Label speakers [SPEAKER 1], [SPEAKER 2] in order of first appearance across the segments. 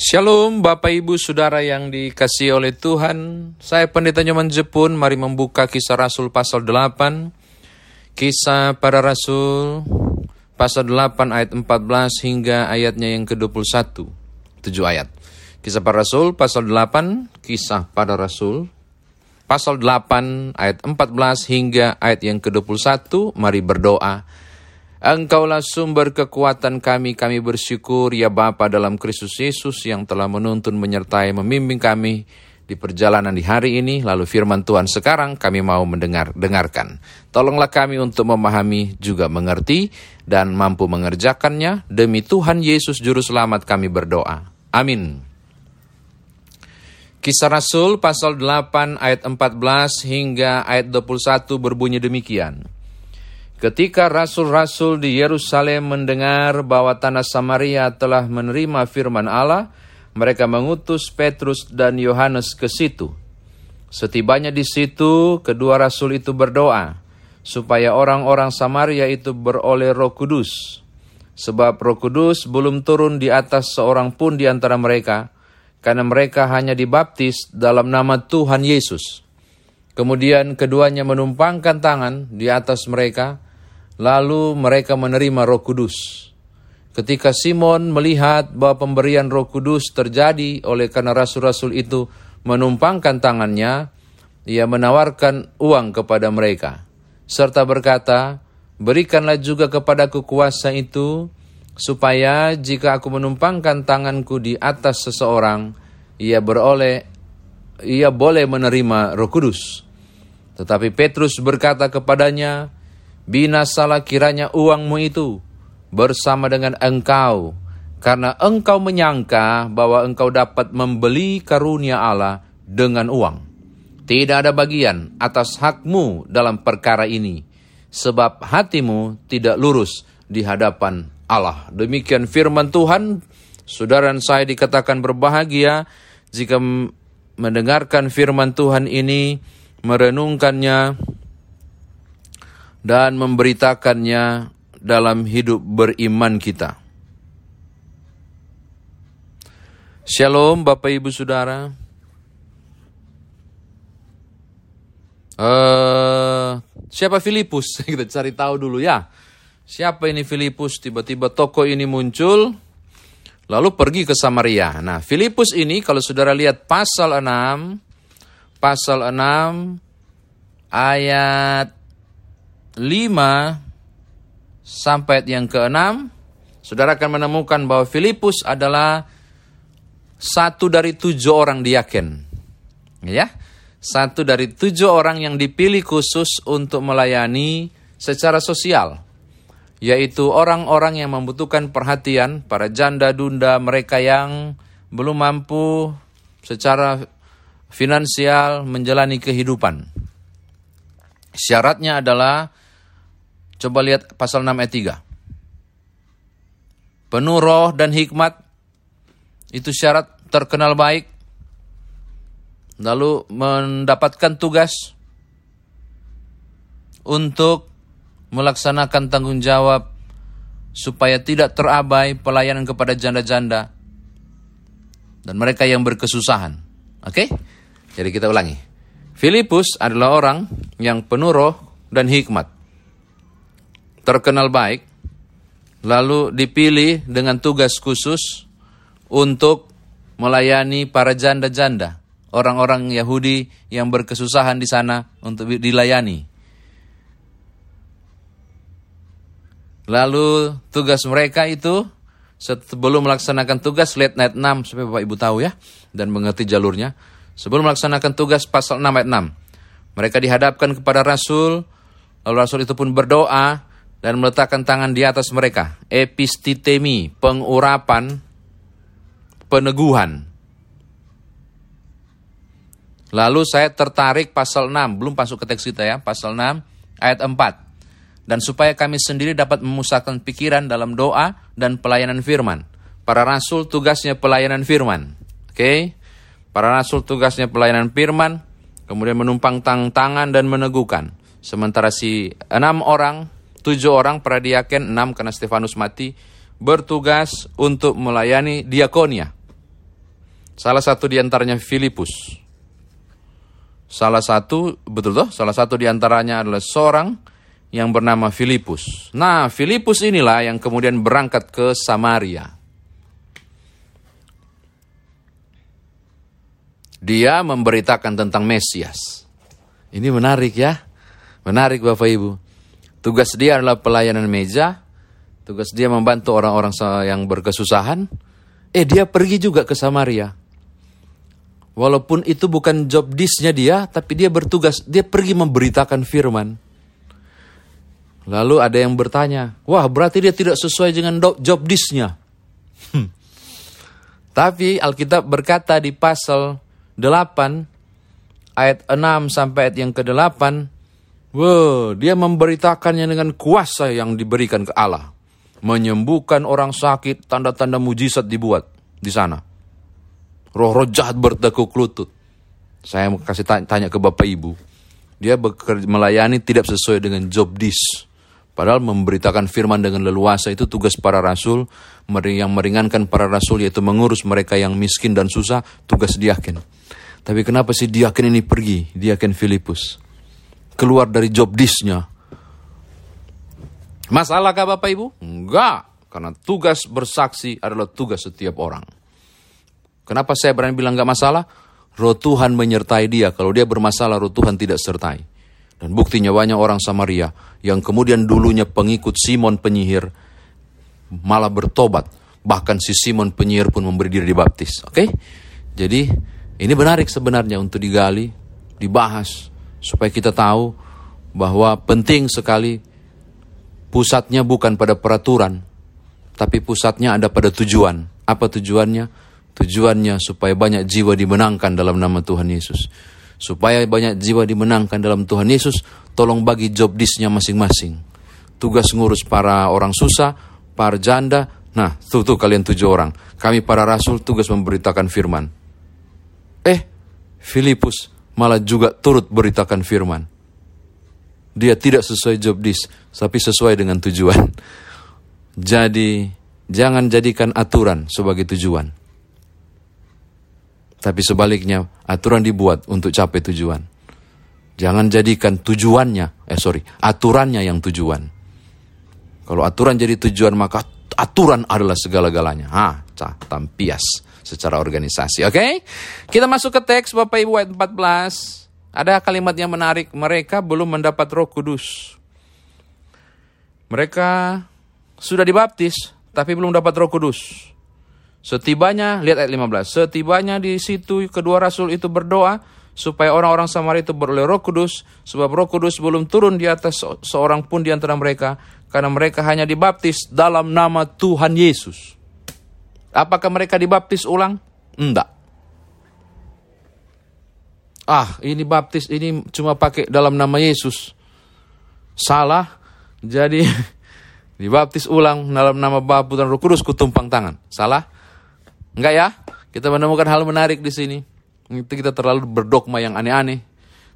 [SPEAKER 1] Shalom Bapak Ibu Saudara yang dikasih oleh Tuhan. Saya Pendeta Nyoman Jepun Mari membuka kisah Rasul pasal 8 Kisah para Rasul Pasal 8 ayat 14 hingga ayatnya yang ke-21 7 ayat. Kisah para Rasul pasal 8 Kisah para Rasul Pasal 8 ayat 14 hingga ayat yang ke-21 Mari berdoa Engkaulah sumber kekuatan kami, kami bersyukur ya Bapa dalam Kristus Yesus yang telah menuntun, menyertai, membimbing kami di perjalanan di hari ini, lalu firman Tuhan sekarang kami mau mendengar, dengarkan. Tolonglah kami untuk memahami, juga mengerti, dan mampu mengerjakannya, demi Tuhan Yesus Juru Selamat kami berdoa. Amin. Kisah Rasul pasal 8 ayat 14 hingga ayat 21 berbunyi demikian. Ketika rasul-rasul di Yerusalem mendengar bahwa tanah Samaria telah menerima firman Allah, mereka mengutus Petrus dan Yohanes ke situ. Setibanya di situ, kedua rasul itu berdoa supaya orang-orang Samaria itu beroleh Roh Kudus. Sebab Roh Kudus belum turun di atas seorang pun di antara mereka, karena mereka hanya dibaptis dalam nama Tuhan Yesus. Kemudian keduanya menumpangkan tangan di atas mereka, Lalu mereka menerima Roh Kudus. Ketika Simon melihat bahwa pemberian Roh Kudus terjadi oleh karena rasul-rasul itu menumpangkan tangannya, ia menawarkan uang kepada mereka serta berkata, "Berikanlah juga kepadaku kuasa itu supaya jika aku menumpangkan tanganku di atas seseorang, ia beroleh ia boleh menerima Roh Kudus." Tetapi Petrus berkata kepadanya, Binasalah kiranya uangmu itu bersama dengan engkau, karena engkau menyangka bahwa engkau dapat membeli karunia Allah dengan uang. Tidak ada bagian atas hakmu dalam perkara ini, sebab hatimu tidak lurus di hadapan Allah. Demikian firman Tuhan, saudara dan saya dikatakan berbahagia jika mendengarkan firman Tuhan ini, merenungkannya, dan memberitakannya dalam hidup beriman kita. Shalom Bapak Ibu Saudara. Uh, siapa Filipus? Kita cari tahu dulu ya. Siapa ini Filipus? Tiba-tiba toko ini muncul, lalu pergi ke Samaria. Nah, Filipus ini kalau saudara lihat pasal 6, pasal 6 ayat 5 sampai yang ke-6, saudara akan menemukan bahwa Filipus adalah satu dari tujuh orang diaken. Ya, satu dari tujuh orang yang dipilih khusus untuk melayani secara sosial, yaitu orang-orang yang membutuhkan perhatian, para janda dunda mereka yang belum mampu secara finansial menjalani kehidupan. Syaratnya adalah Coba lihat pasal 6 ayat 3. Penuh roh dan hikmat, itu syarat terkenal baik, lalu mendapatkan tugas untuk melaksanakan tanggung jawab supaya tidak terabai pelayanan kepada janda-janda dan mereka yang berkesusahan. Oke? Okay? Jadi kita ulangi. Filipus adalah orang yang penuh roh dan hikmat terkenal baik, lalu dipilih dengan tugas khusus untuk melayani para janda-janda, orang-orang Yahudi yang berkesusahan di sana untuk dilayani. Lalu tugas mereka itu sebelum melaksanakan tugas lihat ayat 6 supaya Bapak Ibu tahu ya dan mengerti jalurnya. Sebelum melaksanakan tugas pasal 6 ayat 6. Mereka dihadapkan kepada rasul, lalu rasul itu pun berdoa dan meletakkan tangan di atas mereka. Epistitemi, pengurapan, peneguhan. Lalu saya tertarik pasal 6, belum masuk ke teks kita ya, pasal 6 ayat 4. Dan supaya kami sendiri dapat memusahkan pikiran dalam doa dan pelayanan firman. Para rasul tugasnya pelayanan firman. Oke? Okay? Para rasul tugasnya pelayanan firman, kemudian menumpang tang tangan dan meneguhkan. Sementara si enam orang tujuh orang pradiaken, enam karena Stefanus mati, bertugas untuk melayani diakonia. Salah satu di antaranya Filipus. Salah satu, betul toh? Salah satu di antaranya adalah seorang yang bernama Filipus. Nah, Filipus inilah yang kemudian berangkat ke Samaria. Dia memberitakan tentang Mesias. Ini menarik ya. Menarik Bapak Ibu. Tugas dia adalah pelayanan meja. Tugas dia membantu orang-orang yang berkesusahan. Eh dia pergi juga ke Samaria. Walaupun itu bukan job disnya dia, tapi dia bertugas, dia pergi memberitakan firman. Lalu ada yang bertanya, wah berarti dia tidak sesuai dengan job disnya. Hmm. Tapi Alkitab berkata di pasal 8 ayat 6 sampai ayat yang ke-8, wow, dia memberitakannya dengan kuasa yang diberikan ke Allah. Menyembuhkan orang sakit, tanda-tanda mujizat dibuat di sana. Roh-roh jahat bertekuk lutut. Saya mau kasih tanya, ke Bapak Ibu. Dia bekerja, melayani tidak sesuai dengan job disk. Padahal memberitakan firman dengan leluasa itu tugas para rasul. Yang meringankan para rasul yaitu mengurus mereka yang miskin dan susah, tugas diaken. Tapi kenapa sih diaken ini pergi, diaken Filipus? Keluar dari job disknya. Masalah kah Bapak Ibu? Enggak. Karena tugas bersaksi adalah tugas setiap orang. Kenapa saya berani bilang gak masalah? Roh Tuhan menyertai dia. Kalau dia bermasalah, roh Tuhan tidak sertai. Dan buktinya banyak orang Samaria yang kemudian dulunya pengikut Simon penyihir malah bertobat. Bahkan si Simon penyihir pun memberi diri dibaptis. Oke? Okay? Jadi ini menarik sebenarnya untuk digali, dibahas. Supaya kita tahu bahwa penting sekali pusatnya bukan pada peraturan. Tapi pusatnya ada pada tujuan. Apa tujuannya? Tujuannya supaya banyak jiwa dimenangkan dalam nama Tuhan Yesus. Supaya banyak jiwa dimenangkan dalam Tuhan Yesus, tolong bagi job disnya masing-masing. Tugas ngurus para orang susah, para janda. Nah, tuh tuh kalian tujuh orang. Kami para rasul tugas memberitakan firman. Eh, Filipus malah juga turut beritakan firman. Dia tidak sesuai job dis, tapi sesuai dengan tujuan. Jadi, jangan jadikan aturan sebagai tujuan. Tapi sebaliknya, aturan dibuat untuk capai tujuan. Jangan jadikan tujuannya, eh sorry, aturannya yang tujuan. Kalau aturan jadi tujuan, maka aturan adalah segala-galanya. Ah, tampias secara organisasi. Oke, okay? kita masuk ke teks Bapak Ibu ayat 14. Ada kalimat yang menarik, mereka belum mendapat roh kudus. Mereka sudah dibaptis, tapi belum dapat roh kudus. Setibanya, lihat ayat 15. Setibanya di situ kedua rasul itu berdoa supaya orang-orang Samaria itu beroleh roh kudus. Sebab roh kudus belum turun di atas seorang pun di antara mereka. Karena mereka hanya dibaptis dalam nama Tuhan Yesus. Apakah mereka dibaptis ulang? Enggak. Ah, ini baptis ini cuma pakai dalam nama Yesus. Salah. Jadi dibaptis ulang dalam nama Bapa dan Roh Kudus kutumpang tangan. Salah. Enggak ya? Kita menemukan hal menarik di sini. Itu kita terlalu berdogma yang aneh-aneh.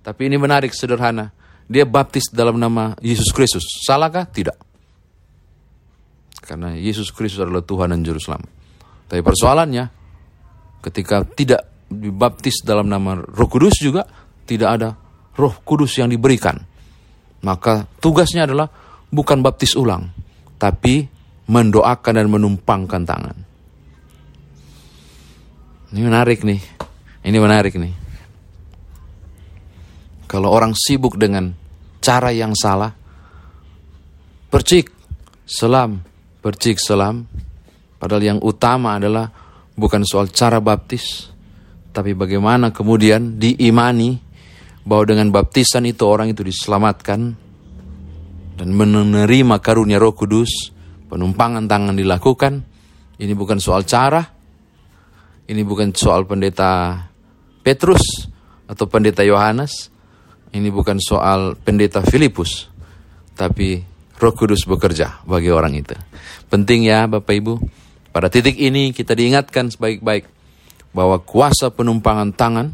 [SPEAKER 1] Tapi ini menarik, sederhana. Dia baptis dalam nama Yesus Kristus. Salahkah? Tidak. Karena Yesus Kristus adalah Tuhan dan Juru Selamat. Tapi persoalannya, ketika tidak dibaptis dalam nama Roh Kudus juga, tidak ada Roh Kudus yang diberikan. Maka tugasnya adalah bukan baptis ulang, tapi mendoakan dan menumpangkan tangan. Ini menarik nih. Ini menarik nih. Kalau orang sibuk dengan cara yang salah, percik, selam, percik, selam. Padahal yang utama adalah bukan soal cara baptis, tapi bagaimana kemudian diimani bahwa dengan baptisan itu orang itu diselamatkan dan menerima karunia Roh Kudus, penumpangan tangan dilakukan. Ini bukan soal cara, ini bukan soal pendeta Petrus atau pendeta Yohanes. Ini bukan soal pendeta Filipus. Tapi roh kudus bekerja bagi orang itu. Penting ya Bapak Ibu. Pada titik ini kita diingatkan sebaik-baik bahwa kuasa penumpangan tangan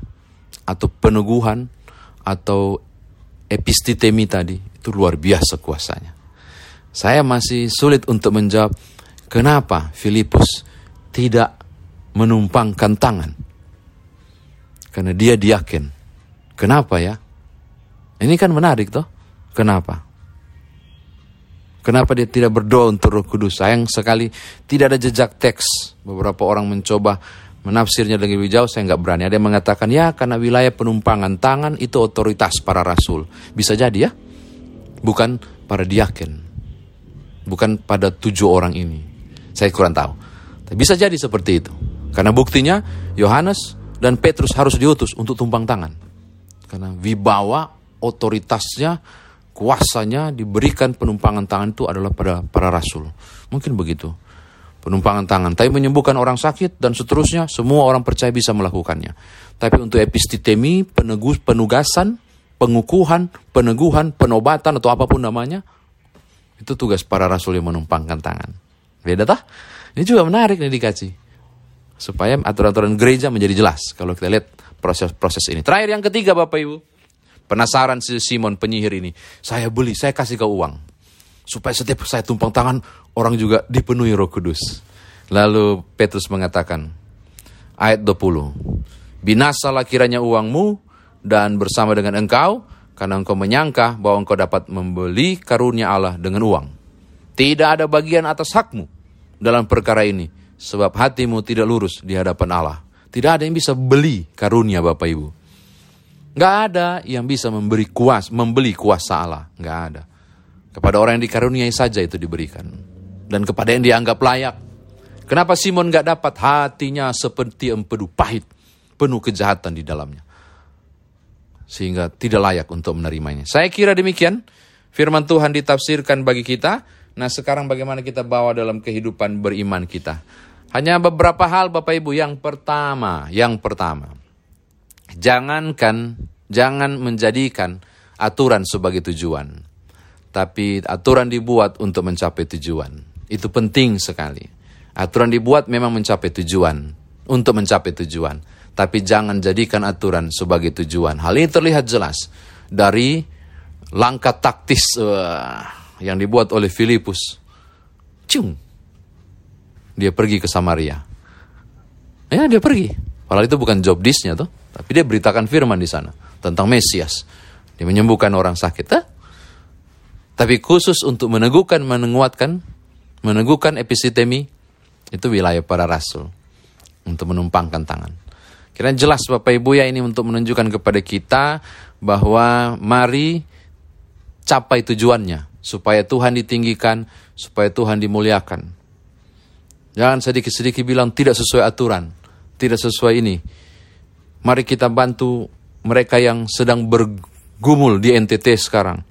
[SPEAKER 1] atau peneguhan atau epistitemi tadi itu luar biasa kuasanya. Saya masih sulit untuk menjawab kenapa Filipus tidak menumpangkan tangan. Karena dia diaken. Kenapa ya? Ini kan menarik toh. Kenapa? Kenapa dia tidak berdoa untuk roh kudus? Sayang sekali tidak ada jejak teks. Beberapa orang mencoba menafsirnya dengan lebih jauh, saya nggak berani. Ada yang mengatakan, ya karena wilayah penumpangan tangan itu otoritas para rasul. Bisa jadi ya, bukan para diaken. Bukan pada tujuh orang ini. Saya kurang tahu. Tapi bisa jadi seperti itu. Karena buktinya, Yohanes dan Petrus harus diutus untuk tumpang tangan. Karena wibawa otoritasnya kuasanya diberikan penumpangan tangan itu adalah pada para rasul. Mungkin begitu. Penumpangan tangan. Tapi menyembuhkan orang sakit dan seterusnya, semua orang percaya bisa melakukannya. Tapi untuk epistitemi, penegus, penugasan, pengukuhan, peneguhan, penobatan atau apa pun namanya, itu tugas para rasul yang menumpangkan tangan. Beda tah? Ini juga menarik nih dikasih. Supaya aturan-aturan gereja menjadi jelas kalau kita lihat proses-proses ini. Terakhir yang ketiga Bapak Ibu. Penasaran si Simon penyihir ini. Saya beli, saya kasih kau uang. Supaya setiap saya tumpang tangan, orang juga dipenuhi roh kudus. Lalu Petrus mengatakan, ayat 20, Binasalah kiranya uangmu dan bersama dengan engkau, karena engkau menyangka bahwa engkau dapat membeli karunia Allah dengan uang. Tidak ada bagian atas hakmu dalam perkara ini, sebab hatimu tidak lurus di hadapan Allah. Tidak ada yang bisa beli karunia Bapak Ibu. Gak ada yang bisa memberi kuas, membeli kuasa Allah. Gak ada. Kepada orang yang dikaruniai saja itu diberikan. Dan kepada yang dianggap layak. Kenapa Simon gak dapat hatinya seperti empedu pahit. Penuh kejahatan di dalamnya. Sehingga tidak layak untuk menerimanya. Saya kira demikian. Firman Tuhan ditafsirkan bagi kita. Nah sekarang bagaimana kita bawa dalam kehidupan beriman kita. Hanya beberapa hal Bapak Ibu. Yang pertama, yang pertama jangankan jangan menjadikan aturan sebagai tujuan. Tapi aturan dibuat untuk mencapai tujuan. Itu penting sekali. Aturan dibuat memang mencapai tujuan, untuk mencapai tujuan. Tapi jangan jadikan aturan sebagai tujuan. Hal ini terlihat jelas dari langkah taktis uh, yang dibuat oleh Filipus. Cung. Dia pergi ke Samaria. Ya, dia pergi. Padahal itu bukan job disknya tuh. Tapi dia beritakan firman di sana tentang Mesias. Dia menyembuhkan orang sakit. Eh? Tapi khusus untuk meneguhkan, menguatkan, meneguhkan episitemi, itu wilayah para rasul. Untuk menumpangkan tangan. Kira jelas Bapak Ibu ya ini untuk menunjukkan kepada kita bahwa mari capai tujuannya. Supaya Tuhan ditinggikan, supaya Tuhan dimuliakan. Jangan sedikit-sedikit bilang tidak sesuai aturan, tidak sesuai ini Mari kita bantu mereka yang sedang bergumul di NTT sekarang.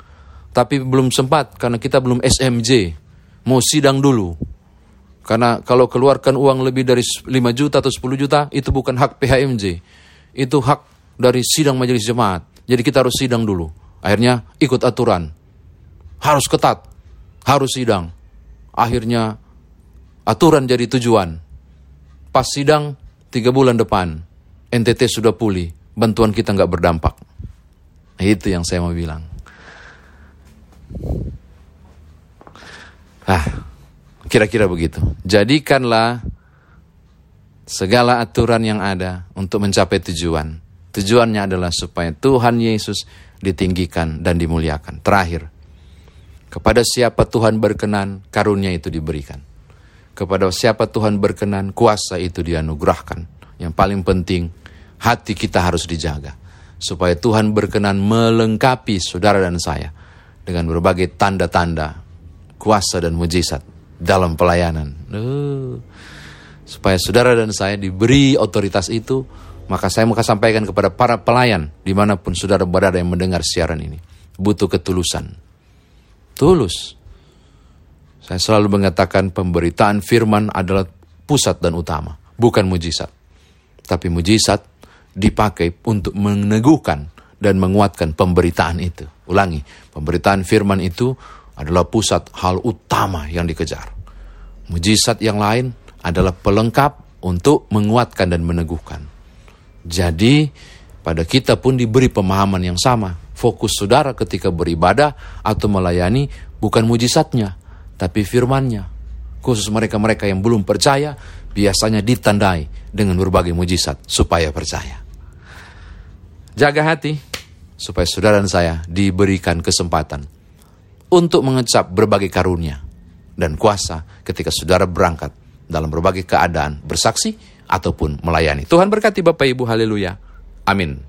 [SPEAKER 1] Tapi belum sempat karena kita belum SMJ. Mau sidang dulu. Karena kalau keluarkan uang lebih dari 5 juta atau 10 juta, itu bukan hak PHMJ. Itu hak dari sidang majelis jemaat. Jadi kita harus sidang dulu. Akhirnya ikut aturan. Harus ketat. Harus sidang. Akhirnya aturan jadi tujuan. Pas sidang, tiga bulan depan NTT sudah pulih, bantuan kita nggak berdampak. Itu yang saya mau bilang. Ah, kira-kira begitu. Jadikanlah segala aturan yang ada untuk mencapai tujuan. Tujuannya adalah supaya Tuhan Yesus ditinggikan dan dimuliakan. Terakhir, kepada siapa Tuhan berkenan, karunia itu diberikan. Kepada siapa Tuhan berkenan, kuasa itu dianugerahkan. Yang paling penting, hati kita harus dijaga. Supaya Tuhan berkenan melengkapi saudara dan saya dengan berbagai tanda-tanda, kuasa dan mujizat dalam pelayanan. Supaya saudara dan saya diberi otoritas itu, maka saya mau sampaikan kepada para pelayan di mana pun saudara berada yang mendengar siaran ini. Butuh ketulusan. Tulus. Saya selalu mengatakan pemberitaan firman adalah pusat dan utama, bukan mujizat. Tapi mujizat dipakai untuk meneguhkan dan menguatkan pemberitaan itu. Ulangi, pemberitaan firman itu adalah pusat hal utama yang dikejar. Mujizat yang lain adalah pelengkap untuk menguatkan dan meneguhkan. Jadi, pada kita pun diberi pemahaman yang sama. Fokus saudara ketika beribadah atau melayani bukan mujizatnya, tapi firmannya. Khusus mereka-mereka yang belum percaya, biasanya ditandai dengan berbagai mujizat supaya percaya. Jaga hati supaya saudara dan saya diberikan kesempatan untuk mengecap berbagai karunia dan kuasa ketika saudara berangkat dalam berbagai keadaan bersaksi ataupun melayani. Tuhan berkati Bapak Ibu, haleluya. Amin.